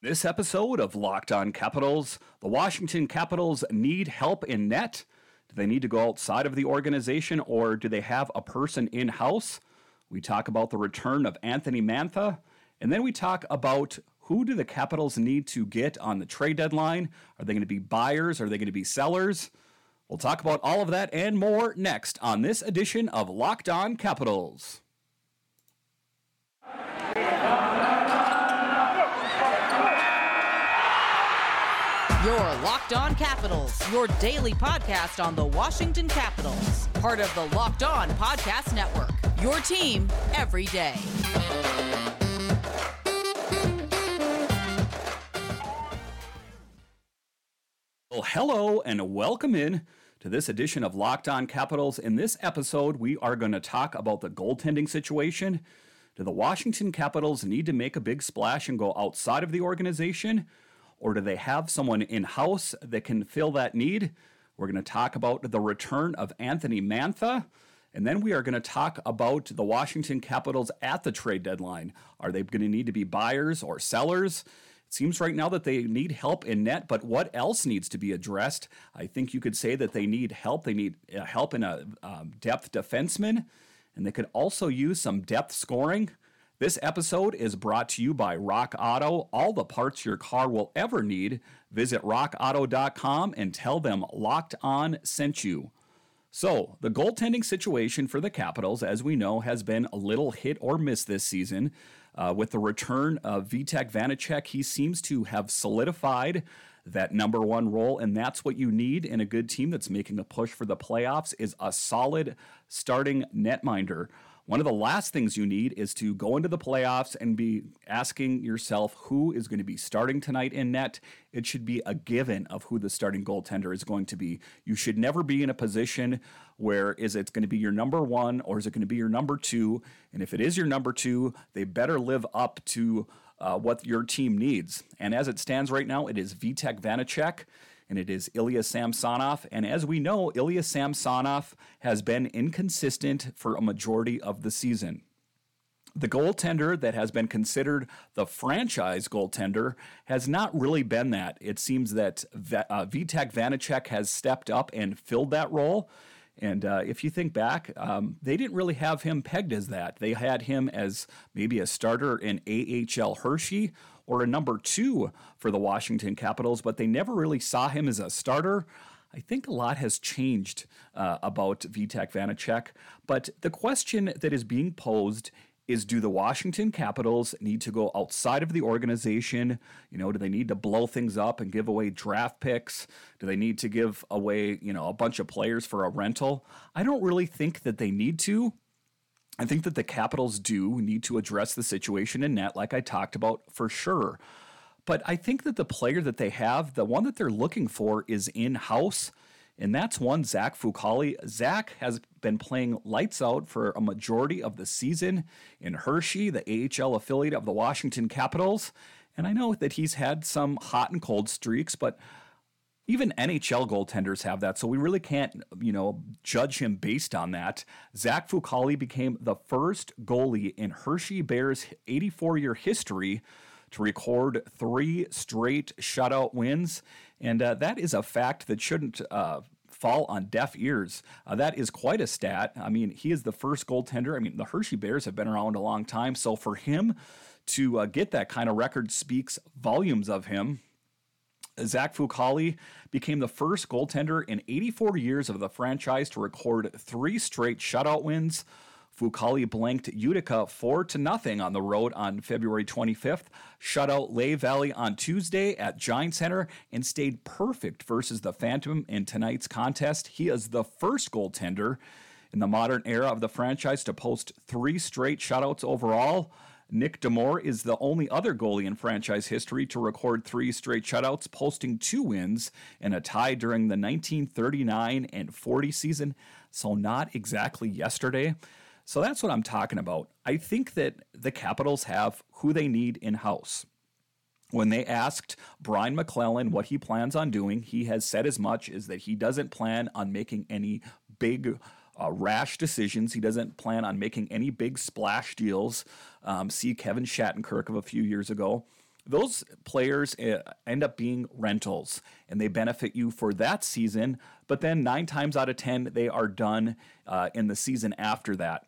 This episode of Locked On Capitals, the Washington Capitals need help in net. Do they need to go outside of the organization or do they have a person in house? We talk about the return of Anthony Mantha, and then we talk about who do the Capitals need to get on the trade deadline? Are they going to be buyers? Are they going to be sellers? We'll talk about all of that and more next on this edition of Locked On Capitals. Your Locked On Capitals, your daily podcast on the Washington Capitals, part of the Locked On Podcast Network. Your team every day. Well, hello and welcome in to this edition of Locked On Capitals. In this episode, we are going to talk about the goaltending situation. Do the Washington Capitals need to make a big splash and go outside of the organization? Or do they have someone in house that can fill that need? We're going to talk about the return of Anthony Mantha. And then we are going to talk about the Washington Capitals at the trade deadline. Are they going to need to be buyers or sellers? It seems right now that they need help in net, but what else needs to be addressed? I think you could say that they need help. They need uh, help in a um, depth defenseman, and they could also use some depth scoring. This episode is brought to you by Rock Auto. All the parts your car will ever need. Visit rockauto.com and tell them Locked On sent you. So, the goaltending situation for the Capitals, as we know, has been a little hit or miss this season. Uh, with the return of Vitek Vanecek, he seems to have solidified that number one role, and that's what you need in a good team that's making a push for the playoffs is a solid starting netminder. One of the last things you need is to go into the playoffs and be asking yourself who is going to be starting tonight in net. It should be a given of who the starting goaltender is going to be. You should never be in a position where is it going to be your number one or is it going to be your number two? And if it is your number two, they better live up to uh, what your team needs. And as it stands right now, it is Vitek Vanecek and it is Ilya Samsonov. And as we know, Ilya Samsonov has been inconsistent for a majority of the season. The goaltender that has been considered the franchise goaltender has not really been that. It seems that uh, Vitek Vanecek has stepped up and filled that role. And uh, if you think back, um, they didn't really have him pegged as that. They had him as maybe a starter in AHL Hershey or a number two for the Washington Capitals, but they never really saw him as a starter. I think a lot has changed uh, about Vitek Vanecek, but the question that is being posed is do the Washington Capitals need to go outside of the organization? You know, do they need to blow things up and give away draft picks? Do they need to give away, you know, a bunch of players for a rental? I don't really think that they need to. I think that the Capitals do need to address the situation in net, like I talked about for sure. But I think that the player that they have, the one that they're looking for, is in house. And that's one, Zach Fucale. Zach has been playing lights out for a majority of the season in Hershey, the AHL affiliate of the Washington Capitals. And I know that he's had some hot and cold streaks, but even NHL goaltenders have that, so we really can't, you know, judge him based on that. Zach Fucale became the first goalie in Hershey Bears' 84-year history to record three straight shutout wins, and uh, that is a fact that shouldn't uh, fall on deaf ears. Uh, that is quite a stat. I mean, he is the first goaltender. I mean, the Hershey Bears have been around a long time, so for him to uh, get that kind of record speaks volumes of him. Zach Fucale became the first goaltender in 84 years of the franchise to record three straight shutout wins. Fucale blanked Utica 4 to nothing on the road on February 25th, shut out Lehigh Valley on Tuesday at Giant Center, and stayed perfect versus the Phantom in tonight's contest. He is the first goaltender in the modern era of the franchise to post three straight shutouts overall. Nick Damore is the only other goalie in franchise history to record three straight shutouts, posting two wins and a tie during the 1939 and 40 season. So, not exactly yesterday. So, that's what I'm talking about. I think that the Capitals have who they need in house. When they asked Brian MacLellan what he plans on doing, he has said as much as that he doesn't plan on making any big uh, rash decisions. He doesn't plan on making any big splash deals. Um, see Kevin Shattenkirk of a few years ago. those players uh, end up being rentals and they benefit you for that season. But then nine times out of 10, they are done uh, in the season after that.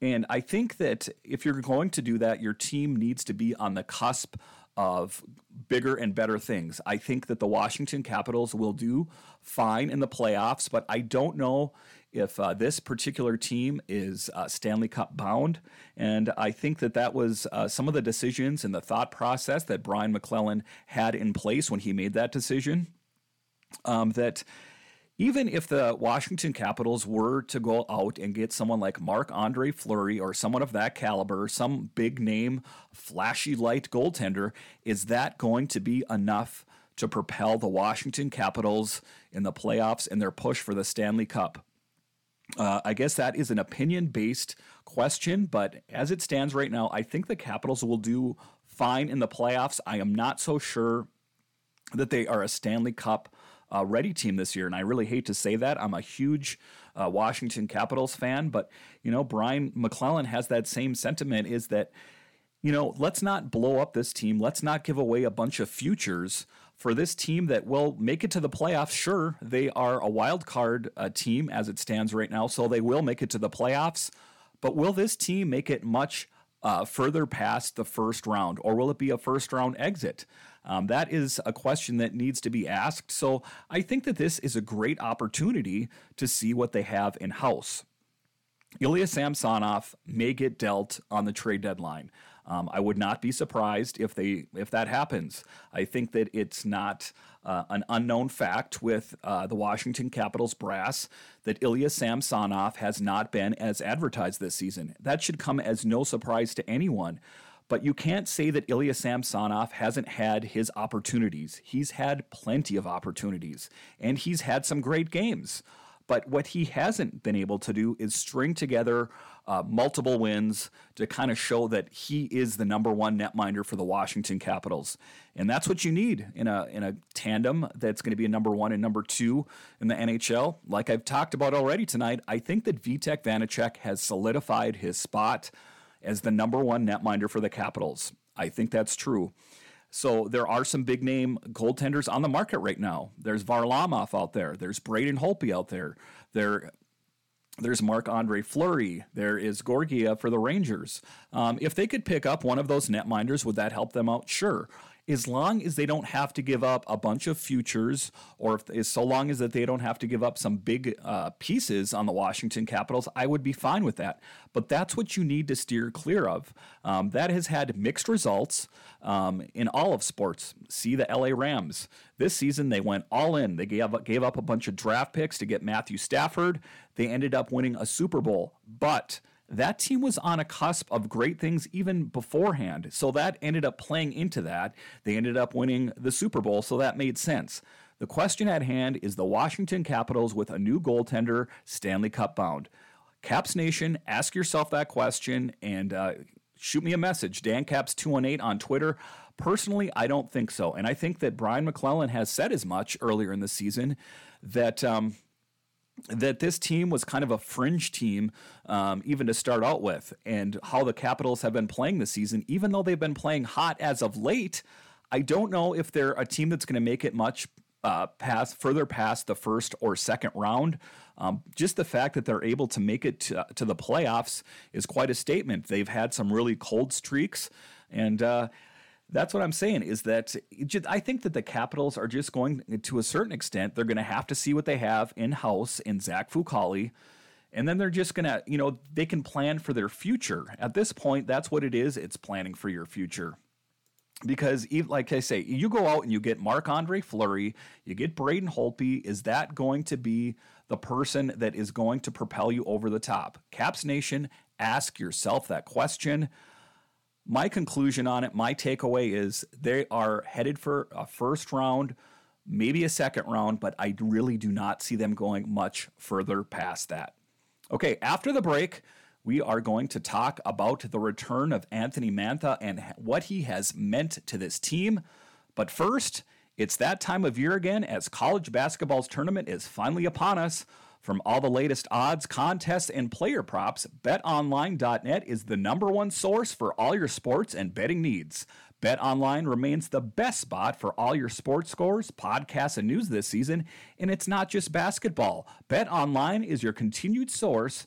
And I think that if you're going to do that, your team needs to be on the cusp of bigger and better things. I think that the Washington Capitals will do fine in the playoffs, but I don't know if uh, this particular team is uh, Stanley Cup bound. And I think that that was uh, some of the decisions and the thought process that Brian MacLellan had in place when he made that decision. Um, that even if the Washington Capitals were to go out and get someone like Marc Andre Fleury or someone of that caliber, some big name, flashy light goaltender, is that going to be enough to propel the Washington Capitals in the playoffs and their push for the Stanley Cup? Uh, I guess that is an opinion based question, but as it stands right now, I think the Capitals will do fine in the playoffs. I am not so sure that they are a Stanley Cup uh, ready team this year. And I really hate to say that. I'm a huge uh, Washington Capitals fan, but you know, Brian MacLellan has that same sentiment is that, you know, let's not blow up this team. Let's not give away a bunch of futures for this team that will make it to the playoffs. Sure, they are a wild card uh, team as it stands right now, so they will make it to the playoffs. But will this team make it much uh, further past the first round, or will it be a first round exit? Um, that is a question that needs to be asked. So I think that this is a great opportunity to see what they have in house. Ilya Samsonov may get dealt on the trade deadline. Um, I would not be surprised if they if that happens. I think that it's not uh, an unknown fact with uh, the Washington Capitals brass that Ilya Samsonov has not been as advertised this season. That should come as no surprise to anyone. But you can't say that Ilya Samsonov hasn't had his opportunities. He's had plenty of opportunities, and he's had some great games. But what he hasn't been able to do is string together uh, multiple wins to kind of show that he is the number one netminder for the Washington Capitals. And that's what you need in a in a tandem that's going to be a number one and number two in the NHL. Like I've talked about already tonight, I think that Vitek Vanecek has solidified his spot as the number one netminder for the Capitals. I think that's true. So there are some big name goaltenders on the market right now. There's Varlamov out there. There's Braden Holtby out there. There, there's Marc Andre Fleury. There is Georgiev for the Rangers. Um, if they could pick up one of those netminders, would that help them out? Sure as long as they don't have to give up a bunch of futures, or if, so long as that they don't have to give up some big uh, pieces on the Washington Capitals, I would be fine with that. But that's what you need to steer clear of. Um, that has had mixed results um, in all of sports. See the LA Rams this season; they went all in. They gave gave up a bunch of draft picks to get Matthew Stafford. They ended up winning a Super Bowl, but that team was on a cusp of great things even beforehand. So that ended up playing into that. They ended up winning the Super Bowl, so that made sense. The question at hand is the Washington Capitals with a new goaltender, Stanley Cup bound. Caps Nation, ask yourself that question and uh, shoot me a message. DanCaps218 on Twitter. Personally, I don't think so. And I think that Brian MacLellan has said as much earlier in the season that. Um, that this team was kind of a fringe team, um, even to start out with, and how the Capitals have been playing this season, even though they've been playing hot as of late. I don't know if they're a team that's going to make it much uh, further past the first or second round. Um, just the fact that they're able to make it to, to, the playoffs is quite a statement. They've had some really cold streaks, and uh, that's what I'm saying is that just, I think that the Capitals are just going to a certain extent, they're going to have to see what they have in house in Zach Fucale. And then they're just going to, you know, they can plan for their future. At this point, that's what it is. It's planning for your future. Because, like I say, you go out and you get Marc Andre Fleury, you get Braden Holtby. Is that going to be the person that is going to propel you over the top? Caps Nation, ask yourself that question my conclusion on it, my takeaway is they are headed for a first round, maybe a second round, but I really do not see them going much further past that. Okay, after the break, we are going to talk about the return of Anthony Mantha and what he has meant to this team. But first, it's that time of year again as college basketball's tournament is finally upon us. From all the latest odds, contests, and player props, betonline.net is the number one source for all your sports and betting needs. BetOnline remains the best spot for all your sports scores, podcasts, and news this season, and it's not just basketball. BetOnline is your continued source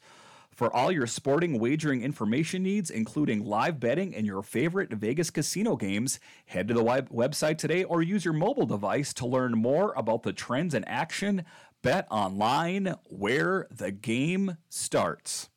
for all your sporting wagering information needs, including live betting and your favorite Vegas casino games. Head to the web- website today or use your mobile device to learn more about the trends in action. Bet online where the game starts.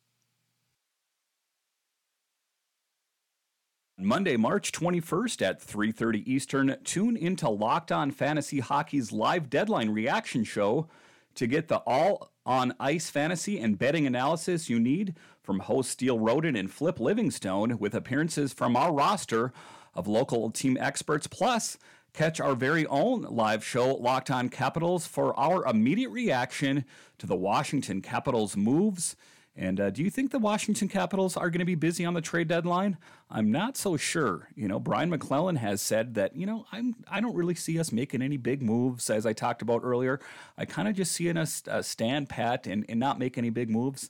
Monday, March 21st at 3:30 Eastern, tune into Locked On Fantasy Hockey's live deadline reaction show to get the all on ice fantasy and betting analysis you need from host Steele Roden and Flip Livingstone with appearances from our roster of local team experts plus Catch our very own live show, Locked On Capitals, for our immediate reaction to the Washington Capitals' moves. And uh, do you think the Washington Capitals are going to be busy on the trade deadline? I'm not so sure. You know, Brian MacLellan has said that you know I'm I don't really see us making any big moves, as I talked about earlier. I kind of just see us uh, stand pat and, and not make any big moves.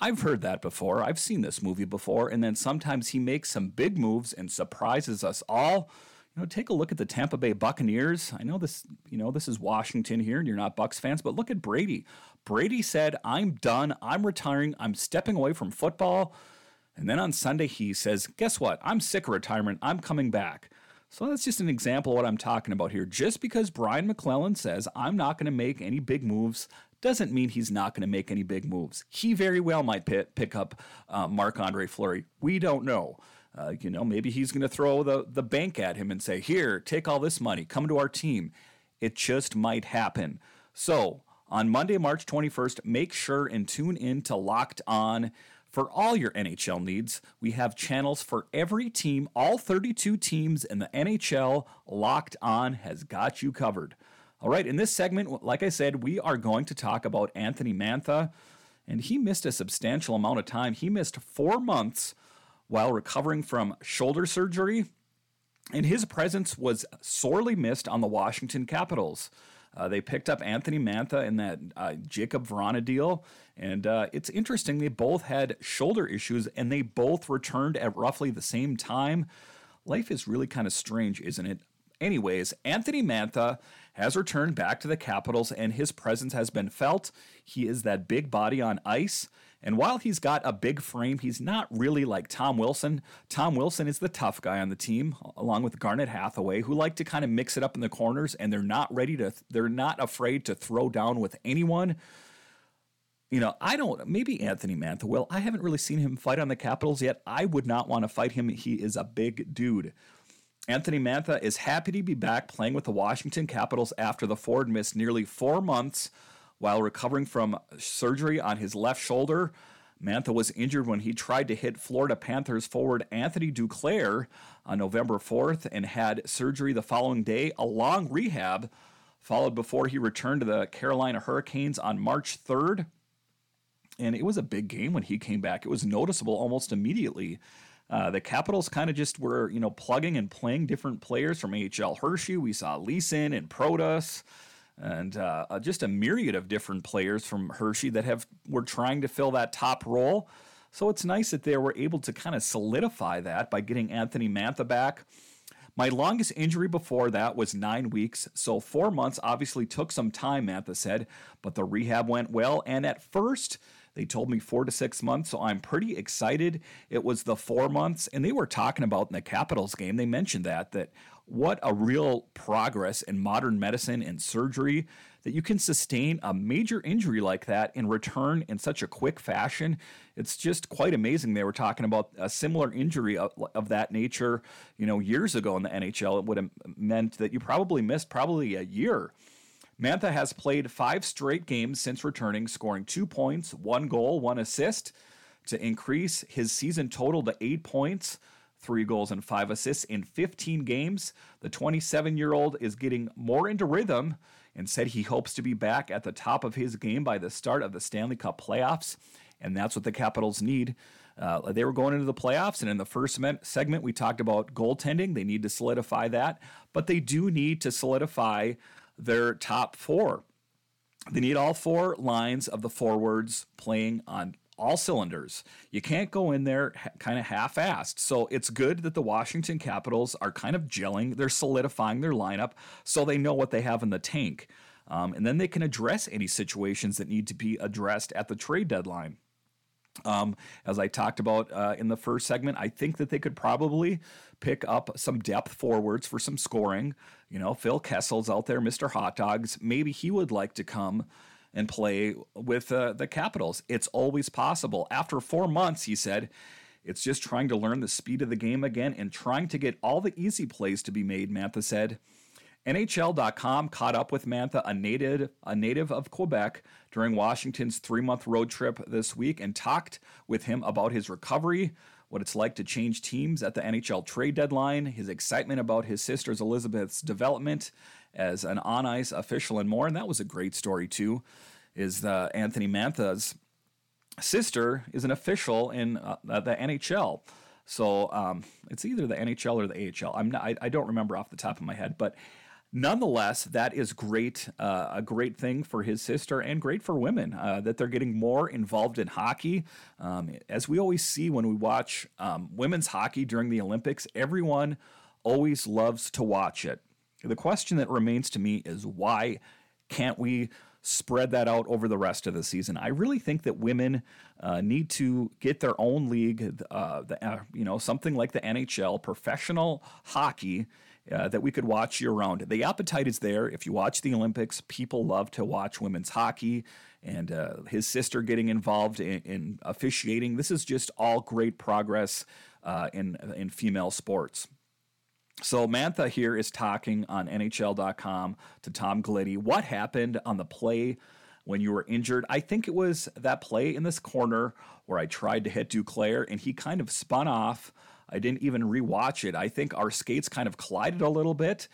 I've heard that before. I've seen this movie before, and then sometimes he makes some big moves and surprises us all you know, take a look at the Tampa Bay Buccaneers. I know this, you know, this is Washington here and you're not Bucks fans, but look at Brady. Brady said, "I'm done. I'm retiring. I'm stepping away from football." And then on Sunday he says, "Guess what? I'm sick of retirement. I'm coming back." So that's just an example of what I'm talking about here. Just because Brian MacLellan says, "I'm not going to make any big moves," doesn't mean he's not going to make any big moves. He very well might pick up uh, Marc Andre Fleury. We don't know. Uh, you know, maybe he's going to throw the, the bank at him and say, Here, take all this money, come to our team. It just might happen. So, on Monday, March 21st, make sure and tune in to Locked On for all your NHL needs. We have channels for every team, all 32 teams in the NHL. Locked On has got you covered. All right, in this segment, like I said, we are going to talk about Anthony Mantha, and he missed a substantial amount of time. He missed four months while recovering from shoulder surgery, and his presence was sorely missed on the Washington Capitals. Uh, they picked up Anthony Mantha in that uh, Jakub Vrana deal, and uh, it's interesting. They both had shoulder issues, and they both returned at roughly the same time. Life is really kind of strange, isn't it? Anyways, Anthony Mantha has returned back to the Capitals, and his presence has been felt. He is that big body on ice. And while he's got a big frame, he's not really like Tom Wilson. Tom Wilson is the tough guy on the team, along with Garnet Hathaway, who like to kind of mix it up in the corners and they're not ready to, they're not afraid to throw down with anyone. You know, I don't, maybe Anthony Mantha will. I haven't really seen him fight on the Capitals yet. I would not want to fight him. He is a big dude. Anthony Mantha is happy to be back playing with the Washington Capitals after the Ford missed nearly four months while recovering from surgery on his left shoulder. Mantha was injured when he tried to hit Florida Panthers forward Anthony Duclair on November 4th and had surgery the following day, a long rehab, followed before he returned to the Carolina Hurricanes on March 3rd. And it was a big game when he came back. It was noticeable almost immediately. Uh, the Capitals kind of just were, you know, plugging and playing different players from AHL Hershey. We saw Leason and Protas and uh, uh, just a myriad of different players from Hershey that have were trying to fill that top role. So it's nice that they were able to kind of solidify that by getting Anthony Mantha back. My longest injury before that was nine weeks, so four months obviously took some time, Mantha said, but the rehab went well. And at first, they told me four to six months, so I'm pretty excited. It was the four months, and they were talking about in the Capitals game, they mentioned that, that what a real progress in modern medicine and surgery that you can sustain a major injury like that and return in such a quick fashion. It's just quite amazing. They were talking about a similar injury of, of that nature, you know, years ago in the NHL. It would have meant that you probably missed probably a year. Mantha has played five straight games since returning, scoring two points, one goal, one assist to increase his season total to eight points three goals and five assists in 15 games. The 27 year old is getting more into rhythm and said he hopes to be back at the top of his game by the start of the Stanley Cup playoffs. And that's what the Capitals need. Uh, they were going into the playoffs, and in the first segment, we talked about goaltending. They need to solidify that, but they do need to solidify their top four. They need all four lines of the forwards playing on all cylinders. You can't go in there kind of half assed. So it's good that the Washington Capitals are kind of gelling, they're solidifying their lineup so they know what they have in the tank. Um, and then they can address any situations that need to be addressed at the trade deadline. Um, as I talked about uh, in the first segment, I think that they could probably pick up some depth forwards for some scoring. You know, Phil Kessel's out there, Mr. Hot Dogs. Maybe he would like to come and play with uh, the Capitals. It's always possible. After four months, he said, it's just trying to learn the speed of the game again and trying to get all the easy plays to be made, Mantha said. NHL.com caught up with Mantha, a native, a native of Quebec, during Washington's three month road trip this week and talked with him about his recovery, what it's like to change teams at the NHL trade deadline, his excitement about his sister's Elizabeth's development as an on ice official, and more. And that was a great story, too. Is uh, Anthony Mantha's sister is an official in uh, the NHL. So um, it's either the NHL or the AHL. I'm not, I, I, don't remember off the top of my head, but nonetheless, that is great, uh, a great thing for his sister and great for women uh, that they're getting more involved in hockey. Um, as we always see when we watch um, women's hockey during the Olympics, everyone always loves to watch it. The question that remains to me is why can't we spread that out over the rest of the season? I really think that women uh, need to get their own league, uh, the, uh, you know, something like the NHL, professional hockey uh, that we could watch year round. The appetite is there. If you watch the Olympics, people love to watch women's hockey and uh, his sister getting involved in, in, officiating. This is just all great progress uh, in, in female sports. So Mantha here is talking on NHL.com to Tom Gulitti. What happened on the play when you were injured? I think it was that play in this corner where I tried to hit Duclair and he kind of spun off I didn't even rewatch it. I think our skates kind of collided a little bit,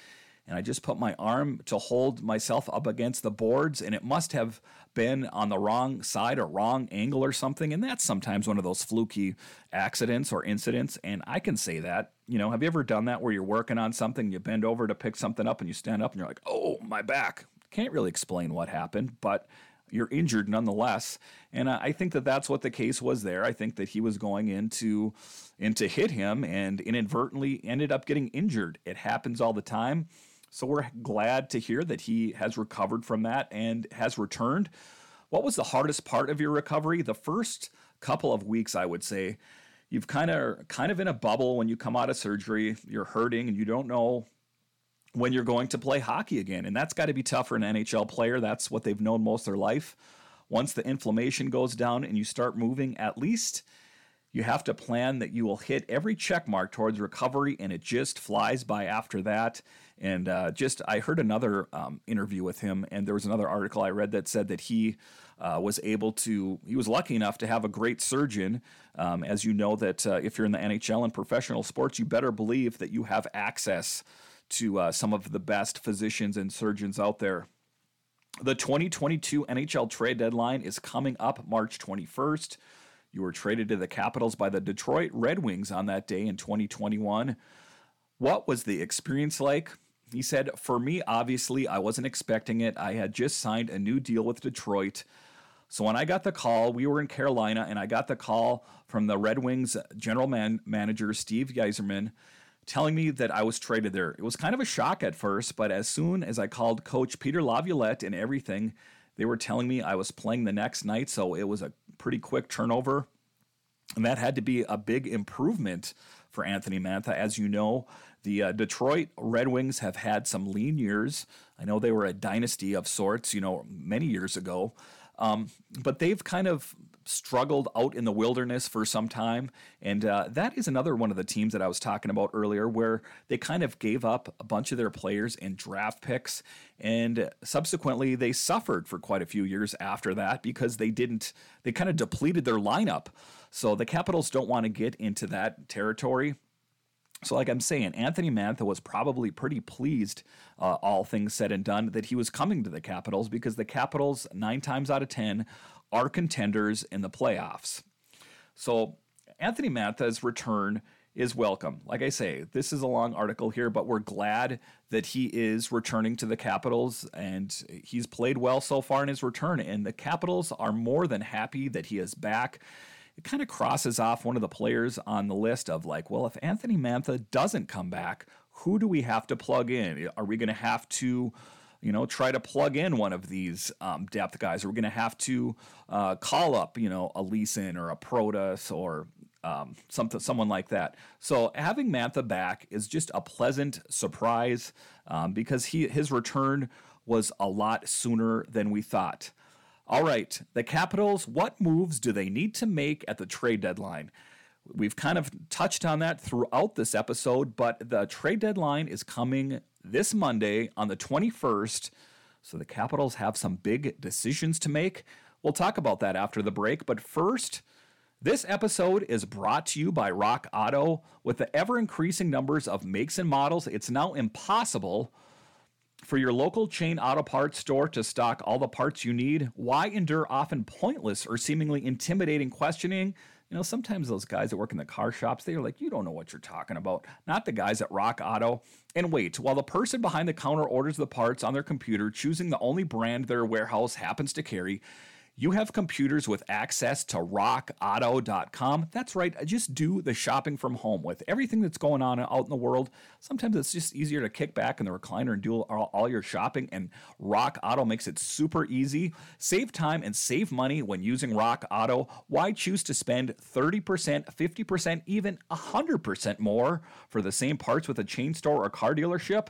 and I just put my arm to hold myself up against the boards, and it must have been on the wrong side or wrong angle or something. And that's sometimes one of those fluky accidents or incidents. And I can say that. You know, have you ever done that where you're working on something, you bend over to pick something up, and you stand up and you're like, oh, my back. Can't really explain what happened, but you're injured nonetheless. And I think that that's what the case was there. I think that he was going into into hit him and inadvertently ended up getting injured. It happens all the time. So we're glad to hear that he has recovered from that and has returned. What was the hardest part of your recovery? The first couple of weeks, I would say. You've kind of kind of in a bubble when you come out of surgery. You're hurting and you don't know when you're going to play hockey again. And that's got to be tough for an NHL player. That's what they've known most of their life. Once the inflammation goes down and you start moving, at least you have to plan that you will hit every check mark towards recovery, and it just flies by after that. And uh, just, I heard another um, interview with him, and there was another article I read that said that he uh, was able to, he was lucky enough to have a great surgeon. Um, as you know, that uh, if you're in the NHL and professional sports, you better believe that you have access to uh, some of the best physicians and surgeons out there. The 2022 NHL trade deadline is coming up March 21st. You were traded to the Capitals by the Detroit Red Wings on that day in 2021. What was the experience like? He said, For me, obviously, I wasn't expecting it. I had just signed a new deal with Detroit. So when I got the call, we were in Carolina, and I got the call from the Red Wings general man- manager, Steve Yzerman, telling me that I was traded there. It was kind of a shock at first, but as soon as I called coach Peter Laviolette and everything, they were telling me I was playing the next night, so it was a pretty quick turnover. And that had to be a big improvement for Anthony Mantha. As you know, the uh, Detroit Red Wings have had some lean years. I know they were a dynasty of sorts, you know, many years ago. Um, but they've kind of struggled out in the wilderness for some time. And uh, that is another one of the teams that I was talking about earlier where they kind of gave up a bunch of their players and draft picks. And subsequently, they suffered for quite a few years after that because they didn't, they kind of depleted their lineup. So the Capitals don't want to get into that territory. So, like I'm saying, Anthony Mantha was probably pretty pleased, uh, all things said and done, that he was coming to the Capitals because the Capitals, nine times out of 10, are contenders in the playoffs. So Anthony Mantha's return is welcome. Like I say, this is a long article here, but we're glad that he is returning to the Capitals and he's played well so far in his return. And the Capitals are more than happy that he is back. It kind of crosses off one of the players on the list of like, well, if Anthony Mantha doesn't come back, who do we have to plug in? Are we going to have to you know, try to plug in one of these um, depth guys. We're going to have to uh, call up, you know, a Leason or a Protas or um, something, someone like that. So having Mantha back is just a pleasant surprise um, because he his return was a lot sooner than we thought. All right, the Capitals. What moves do they need to make at the trade deadline? We've kind of touched on that throughout this episode, but the trade deadline is coming this Monday on the 21st. So the Capitals have some big decisions to make. We'll talk about that after the break, but first, this episode is brought to you by Rock Auto. With the ever increasing numbers of makes and models, it's now impossible for your local chain auto parts store to stock all the parts you need. Why endure often pointless or seemingly intimidating questioning? You know, sometimes those guys that work in the car shops, they're like, you don't know what you're talking about. Not the guys at Rock Auto. And wait, while the person behind the counter orders the parts on their computer, choosing the only brand their warehouse happens to carry, you have computers with access to rockauto.com. That's right, just do the shopping from home. With everything that's going on out in the world, sometimes it's just easier to kick back in the recliner and do all, all your shopping, and Rock Auto makes it super easy. Save time and save money when using Rock Auto. Why choose to spend 30%, 50%, even 100% more for the same parts with a chain store or car dealership?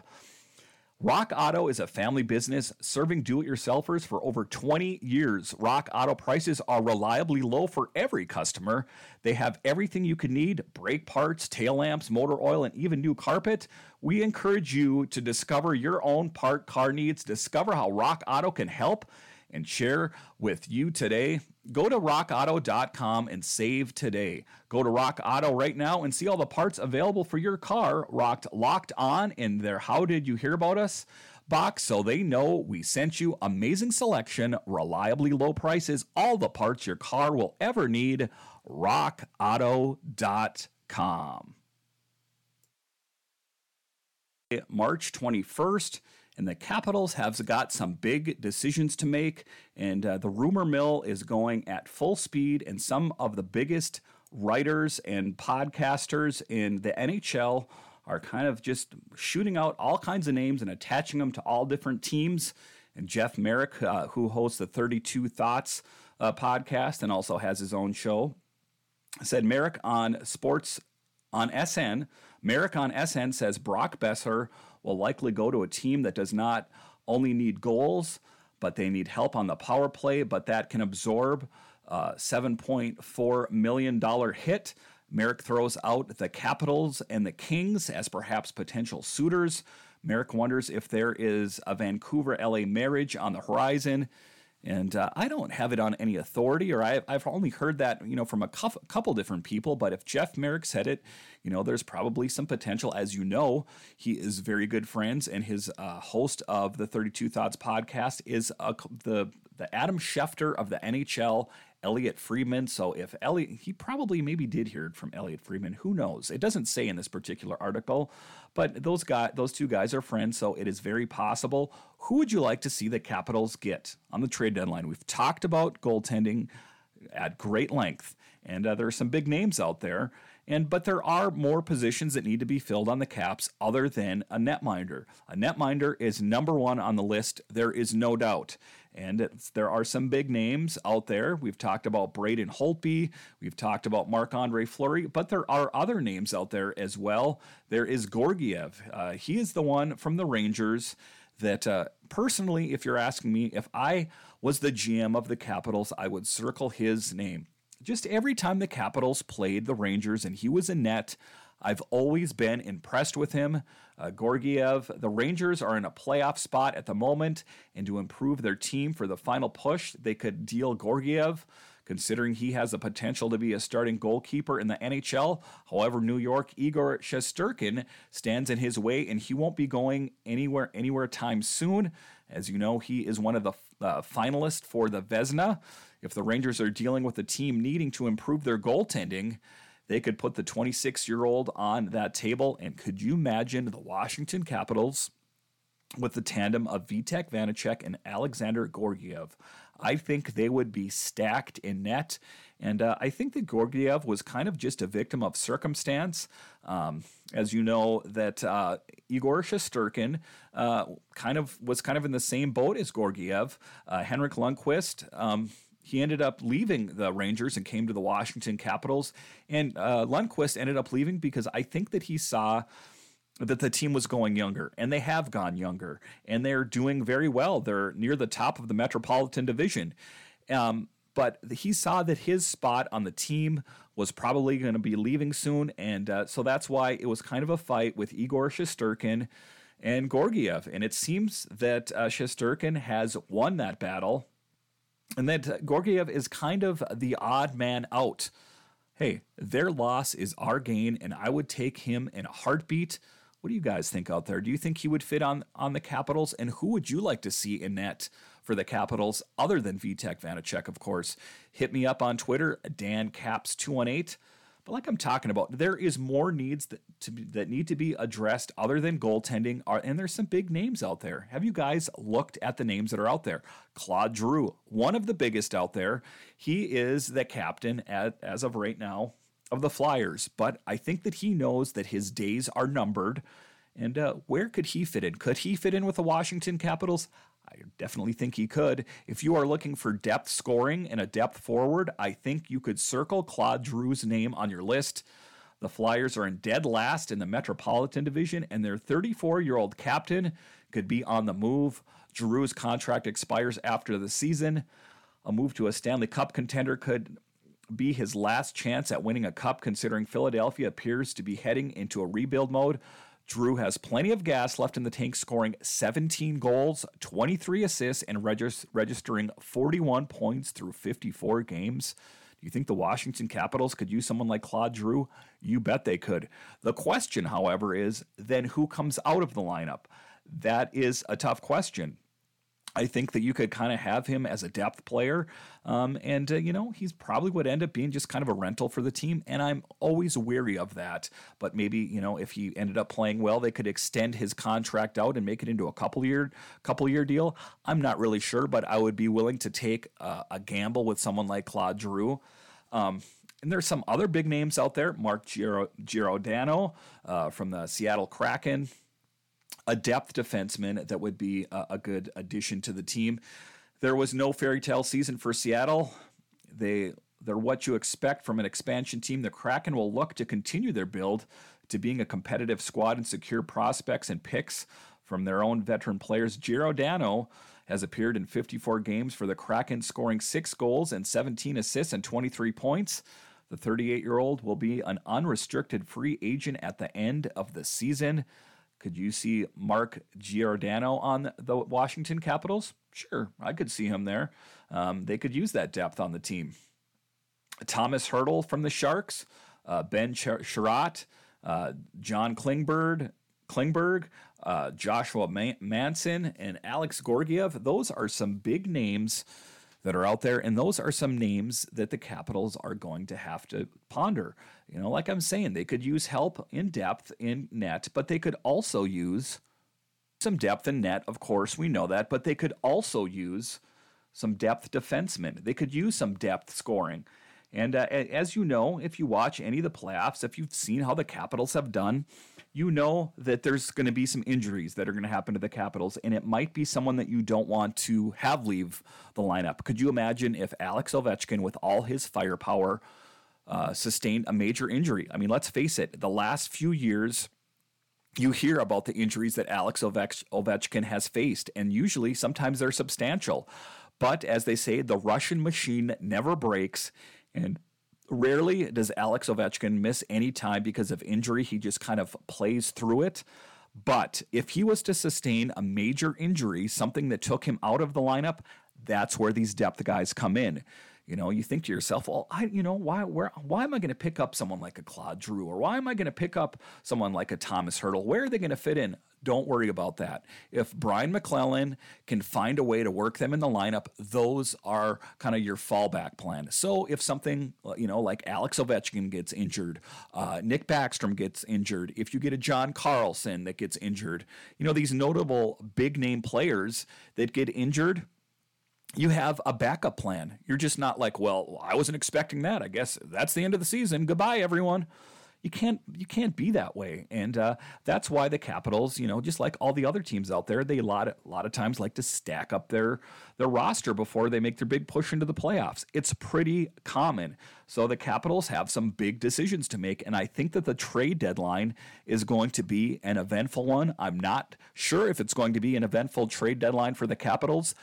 Rock Auto is a family business serving do it yourselfers for over 20 years. Rock Auto prices are reliably low for every customer. They have everything you could need brake parts, tail lamps, motor oil, and even new carpet. We encourage you to discover your own part car needs, discover how Rock Auto can help and share with you today. Go to rockauto.com and save today. Go to Rock Auto right now and see all the parts available for your car rocked locked on in their How Did You Hear About Us? box so they know we sent you amazing selection, reliably low prices, all the parts your car will ever need. rockauto.com. March 21st and the Capitals have got some big decisions to make. And uh, the rumor mill is going at full speed, and some of the biggest writers and podcasters in the NHL are kind of just shooting out all kinds of names and attaching them to all different teams. And Jeff Marek, uh, who hosts the 32 Thoughts uh, podcast and also has his own show, said Marek on sports on SN. Marek on SN says Brock Boeser will likely go to a team that does not only need goals, but they need help on the power play, but that can absorb uh, a $7.4 million hit. Marek throws out the Capitals and the Kings as perhaps potential suitors. Marek wonders if there is a Vancouver LA marriage on the horizon. And uh, I don't have it on any authority, or I, have only heard that you know from a couple different people. But if Jeff Marek said it, you know, there's probably some potential. As you know, he is very good friends, and his uh, host of the 32 Thoughts podcast is a, the the Adam Schefter of the NHL Elliotte Friedman. So if Elliotte, he probably maybe did hear it from Elliotte Friedman. Who knows? It doesn't say in this particular article, but those guys, those two guys are friends, so it is very possible. Who would you like to see the Capitals get on the trade deadline? We've talked about goaltending at great length, and uh, there are some big names out there. And but there are more positions that need to be filled on the Caps other than a netminder. A netminder is number one on the list. There is no doubt. And there are some big names out there. We've talked about Braden Holtby, we've talked about Marc Andre Fleury, but there are other names out there as well. There is Georgiev. Uh, he is the one from the Rangers that, uh, personally, if you're asking me, if I was the GM of the Capitals, I would circle his name just every time the Capitals played the Rangers and he was in net, I've always been impressed with him. Uh, Georgiev, the Rangers are in a playoff spot at the moment, and to improve their team for the final push, they could deal Georgiev, considering he has the potential to be a starting goalkeeper in the NHL. However, New York Igor Shesterkin stands in his way, and he won't be going anywhere anywhere time soon. As you know, he is one of the uh, finalists for the Vezina. If the Rangers are dealing with a team needing to improve their goaltending, they could put the 26 year old on that table. And could you imagine the Washington Capitals with the tandem of Vitek Vanecek and Alexander Georgiev. I think they would be stacked in net. And uh, I think that Georgiev was kind of just a victim of circumstance. Um, as you know, that uh, Igor Shesterkin uh, kind of was kind of in the same boat as Georgiev. Uh, Henrik Lundqvist. Um, he ended up leaving the Rangers and came to the Washington Capitals. And uh, Lundqvist ended up leaving because I think that he saw that the team was going younger, and they have gone younger, and they're doing very well. They're near the top of the Metropolitan Division. Um, but he saw that his spot on the team was probably going to be leaving soon, and uh, so that's why it was kind of a fight with Igor Shesterkin and Georgiev. And it seems that uh, Shesterkin has won that battle and that Georgiev is kind of the odd man out. Hey, their loss is our gain, and I would take him in a heartbeat. What do you guys think out there? Do you think he would fit on on the Capitals? And who would you like to see in net for the Capitals, other than Vitek Vanecek, of course? Hit me up on Twitter, Dan Caps 218 but like I'm talking about, there is more needs that to be, that need to be addressed other than goaltending. Are and there's some big names out there. Have you guys looked at the names that are out there? Claude Giroux, one of the biggest out there. He is the captain at, as of right now of the Flyers, but I think that he knows that his days are numbered. And uh, where could he fit in? Could he fit in with the Washington Capitals? I definitely think he could. If you are looking for depth scoring and a depth forward, I think you could circle Claude Giroux's name on your list. The Flyers are in dead last in the Metropolitan Division, and their 34 year old captain could be on the move. Giroux's contract expires after the season. A move to a Stanley Cup contender could be his last chance at winning a cup, considering Philadelphia appears to be heading into a rebuild mode. Giroux has plenty of gas left in the tank, scoring 17 goals, 23 assists, and regis- registering 41 points through 54 games. Do you think the Washington Capitals could use someone like Claude Giroux? You bet they could. The question, however, is then who comes out of the lineup? That is a tough question. I think that you could kind of have him as a depth player. Um, and, uh, you know, he's probably would end up being just kind of a rental for the team. And I'm always weary of that. But maybe, you know, if he ended up playing well, they could extend his contract out and make it into a couple year, couple year deal. I'm not really sure, but I would be willing to take a, a gamble with someone like Claude Giroux. Um, and there's some other big names out there. Mark Giro, Giordano uh, from the Seattle Kraken a depth defenseman that would be a, a good addition to the team. There was no fairy tale season for Seattle. They they're what you expect from an expansion team. The Kraken will look to continue their build to being a competitive squad and secure prospects and picks from their own veteran players. Giordano has appeared in 54 games for the Kraken, scoring six goals and 17 assists and 23 points. The 38 year old will be an unrestricted free agent at the end of the season. Could you see Mark Giordano on the Washington Capitals? Sure, I could see him there. Um, they could use that depth on the team. Thomas Hertl from the Sharks, uh, Ben Chiarot, uh, John Klingberg, Klingberg, uh, Joshua Man- Manson, and Alex Georgiev. Those are some big names that are out there. And those are some names that the Capitals are going to have to ponder. You know, like I'm saying, they could use help in depth in net, but they could also use some depth in net, of course, we know that, but they could also use some depth defensemen. They could use some depth scoring. And uh, as you know, if you watch any of the playoffs, if you've seen how the Capitals have done, you know that there's going to be some injuries that are going to happen to the Capitals, and it might be someone that you don't want to have leave the lineup. Could you imagine if Alex Ovechkin, with all his firepower, uh, sustained a major injury? I mean, let's face it, the last few years, you hear about the injuries that Alex Ovechkin has faced, and usually sometimes they're substantial. But as they say, the Russian machine never breaks. And rarely does Alex Ovechkin miss any time because of injury. He just kind of plays through it. But if he was to sustain a major injury, something that took him out of the lineup, that's where these depth guys come in. You know, you think to yourself, well, I, you know, why, where, why am I going to pick up someone like a Claude Giroux, or why am I going to pick up someone like a Thomas Hertl? Where are they going to fit in? Don't worry about that. If Brian MacLellan can find a way to work them in the lineup, those are kind of your fallback plan. So if something, you know, like Alex Ovechkin gets injured, uh, Nick Backstrom gets injured, if you get a John Carlson that gets injured, you know, these notable big name players that get injured, you have a backup plan. You're just not like, well, I wasn't expecting that. I guess that's the end of the season. Goodbye, everyone. You can't you can't be that way, and uh, that's why the Capitals, you know, just like all the other teams out there, they a lot of, a lot of times like to stack up their their roster before they make their big push into the playoffs. It's pretty common. So the Capitals have some big decisions to make, and I think that the trade deadline is going to be an eventful one. I'm not sure if it's going to be an eventful trade deadline for the Capitals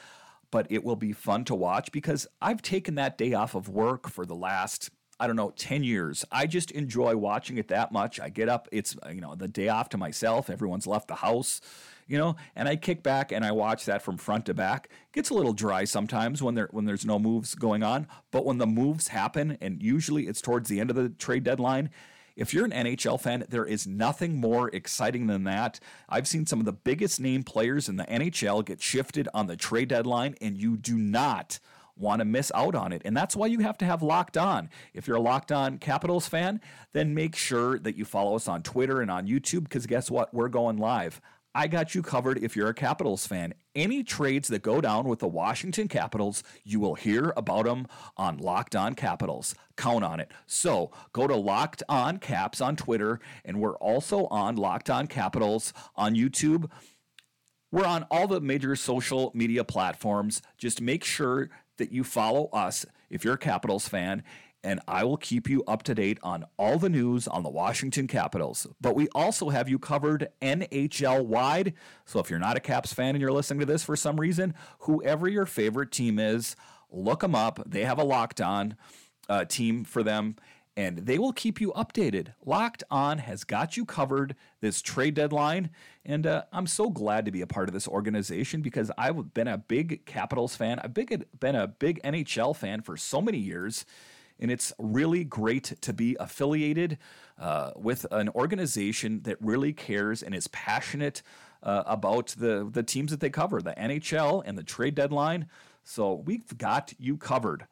but it will be fun to watch because I've taken that day off of work for the last I don't know, 10 years. I just enjoy watching it that much. I get up, it's, you know, the day off to myself. Everyone's left the house, you know, and I kick back and I watch that from front to back. It gets a little dry sometimes when there when there's no moves going on, but when the moves happen and usually it's towards the end of the trade deadline, if you're an NHL fan, there is nothing more exciting than that. I've seen some of the biggest name players in the NHL get shifted on the trade deadline, and you do not want to miss out on it. And that's why you have to have Locked On. If you're a Locked On Capitals fan, then make sure that you follow us on Twitter and on YouTube because guess what? We're going live. I got you covered if you're a Capitals fan. Any trades that go down with the Washington Capitals, you will hear about them on Locked On Capitals. Count on it. So go to Locked On Caps on Twitter, and we're also on Locked On Capitals on YouTube. We're on all the major social media platforms. Just make sure that you follow us if you're a Capitals fan and I will keep you up to date on all the news on the Washington Capitals. But we also have you covered NHL wide. So if you're not a Caps fan and you're listening to this for some reason, whoever your favorite team is, look them up. They have a locked on uh, team for them. And they will keep you updated. Locked On has got you covered this trade deadline. And uh, I'm so glad to be a part of this organization because I've been a big Capitals fan. I've been a big NHL fan for so many years and it's really great to be affiliated uh, with an organization that really cares and is passionate uh, about the, the teams that they cover, the NHL and the trade deadline. So we've got you covered.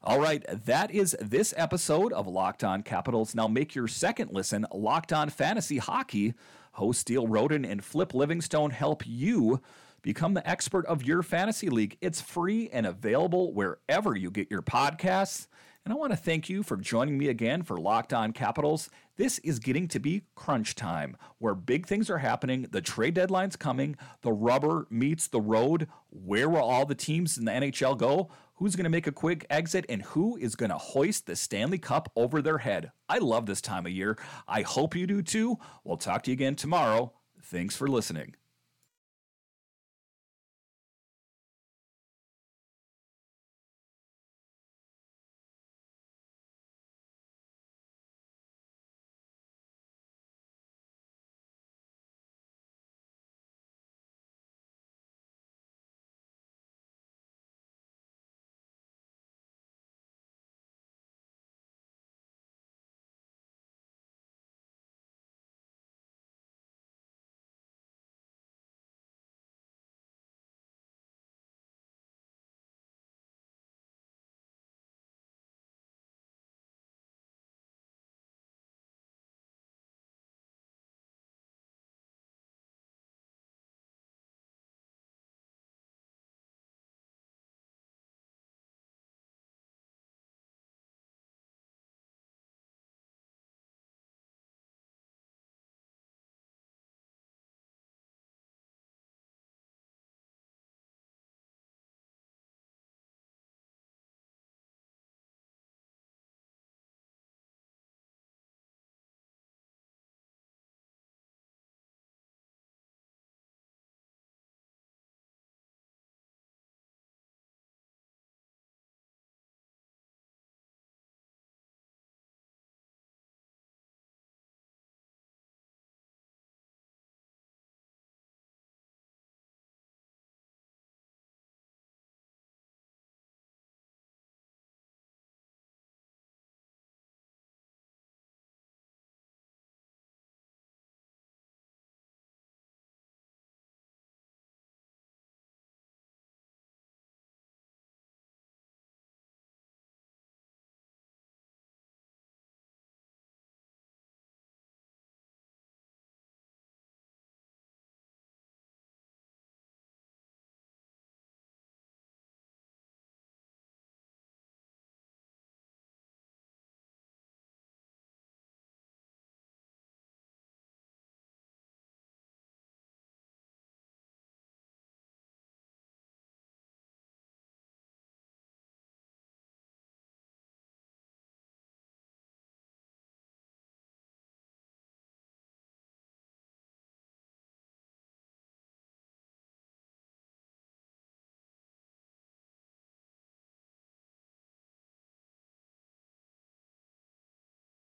All right, that is this episode of Locked On Capitals. Now make your second listen, Locked On Fantasy Hockey. Host Steele Roden and Flip Livingstone help you become the expert of your fantasy league. It's free and available wherever you get your podcasts. And I want to thank you for joining me again for Locked On Capitals. This is getting to be crunch time, where big things are happening. The trade deadline's coming. The rubber meets the road. Where will all the teams in the NHL go? Who's going to make a quick exit and who is going to hoist the Stanley Cup over their head? I love this time of year. I hope you do too. We'll talk to you again tomorrow. Thanks for listening.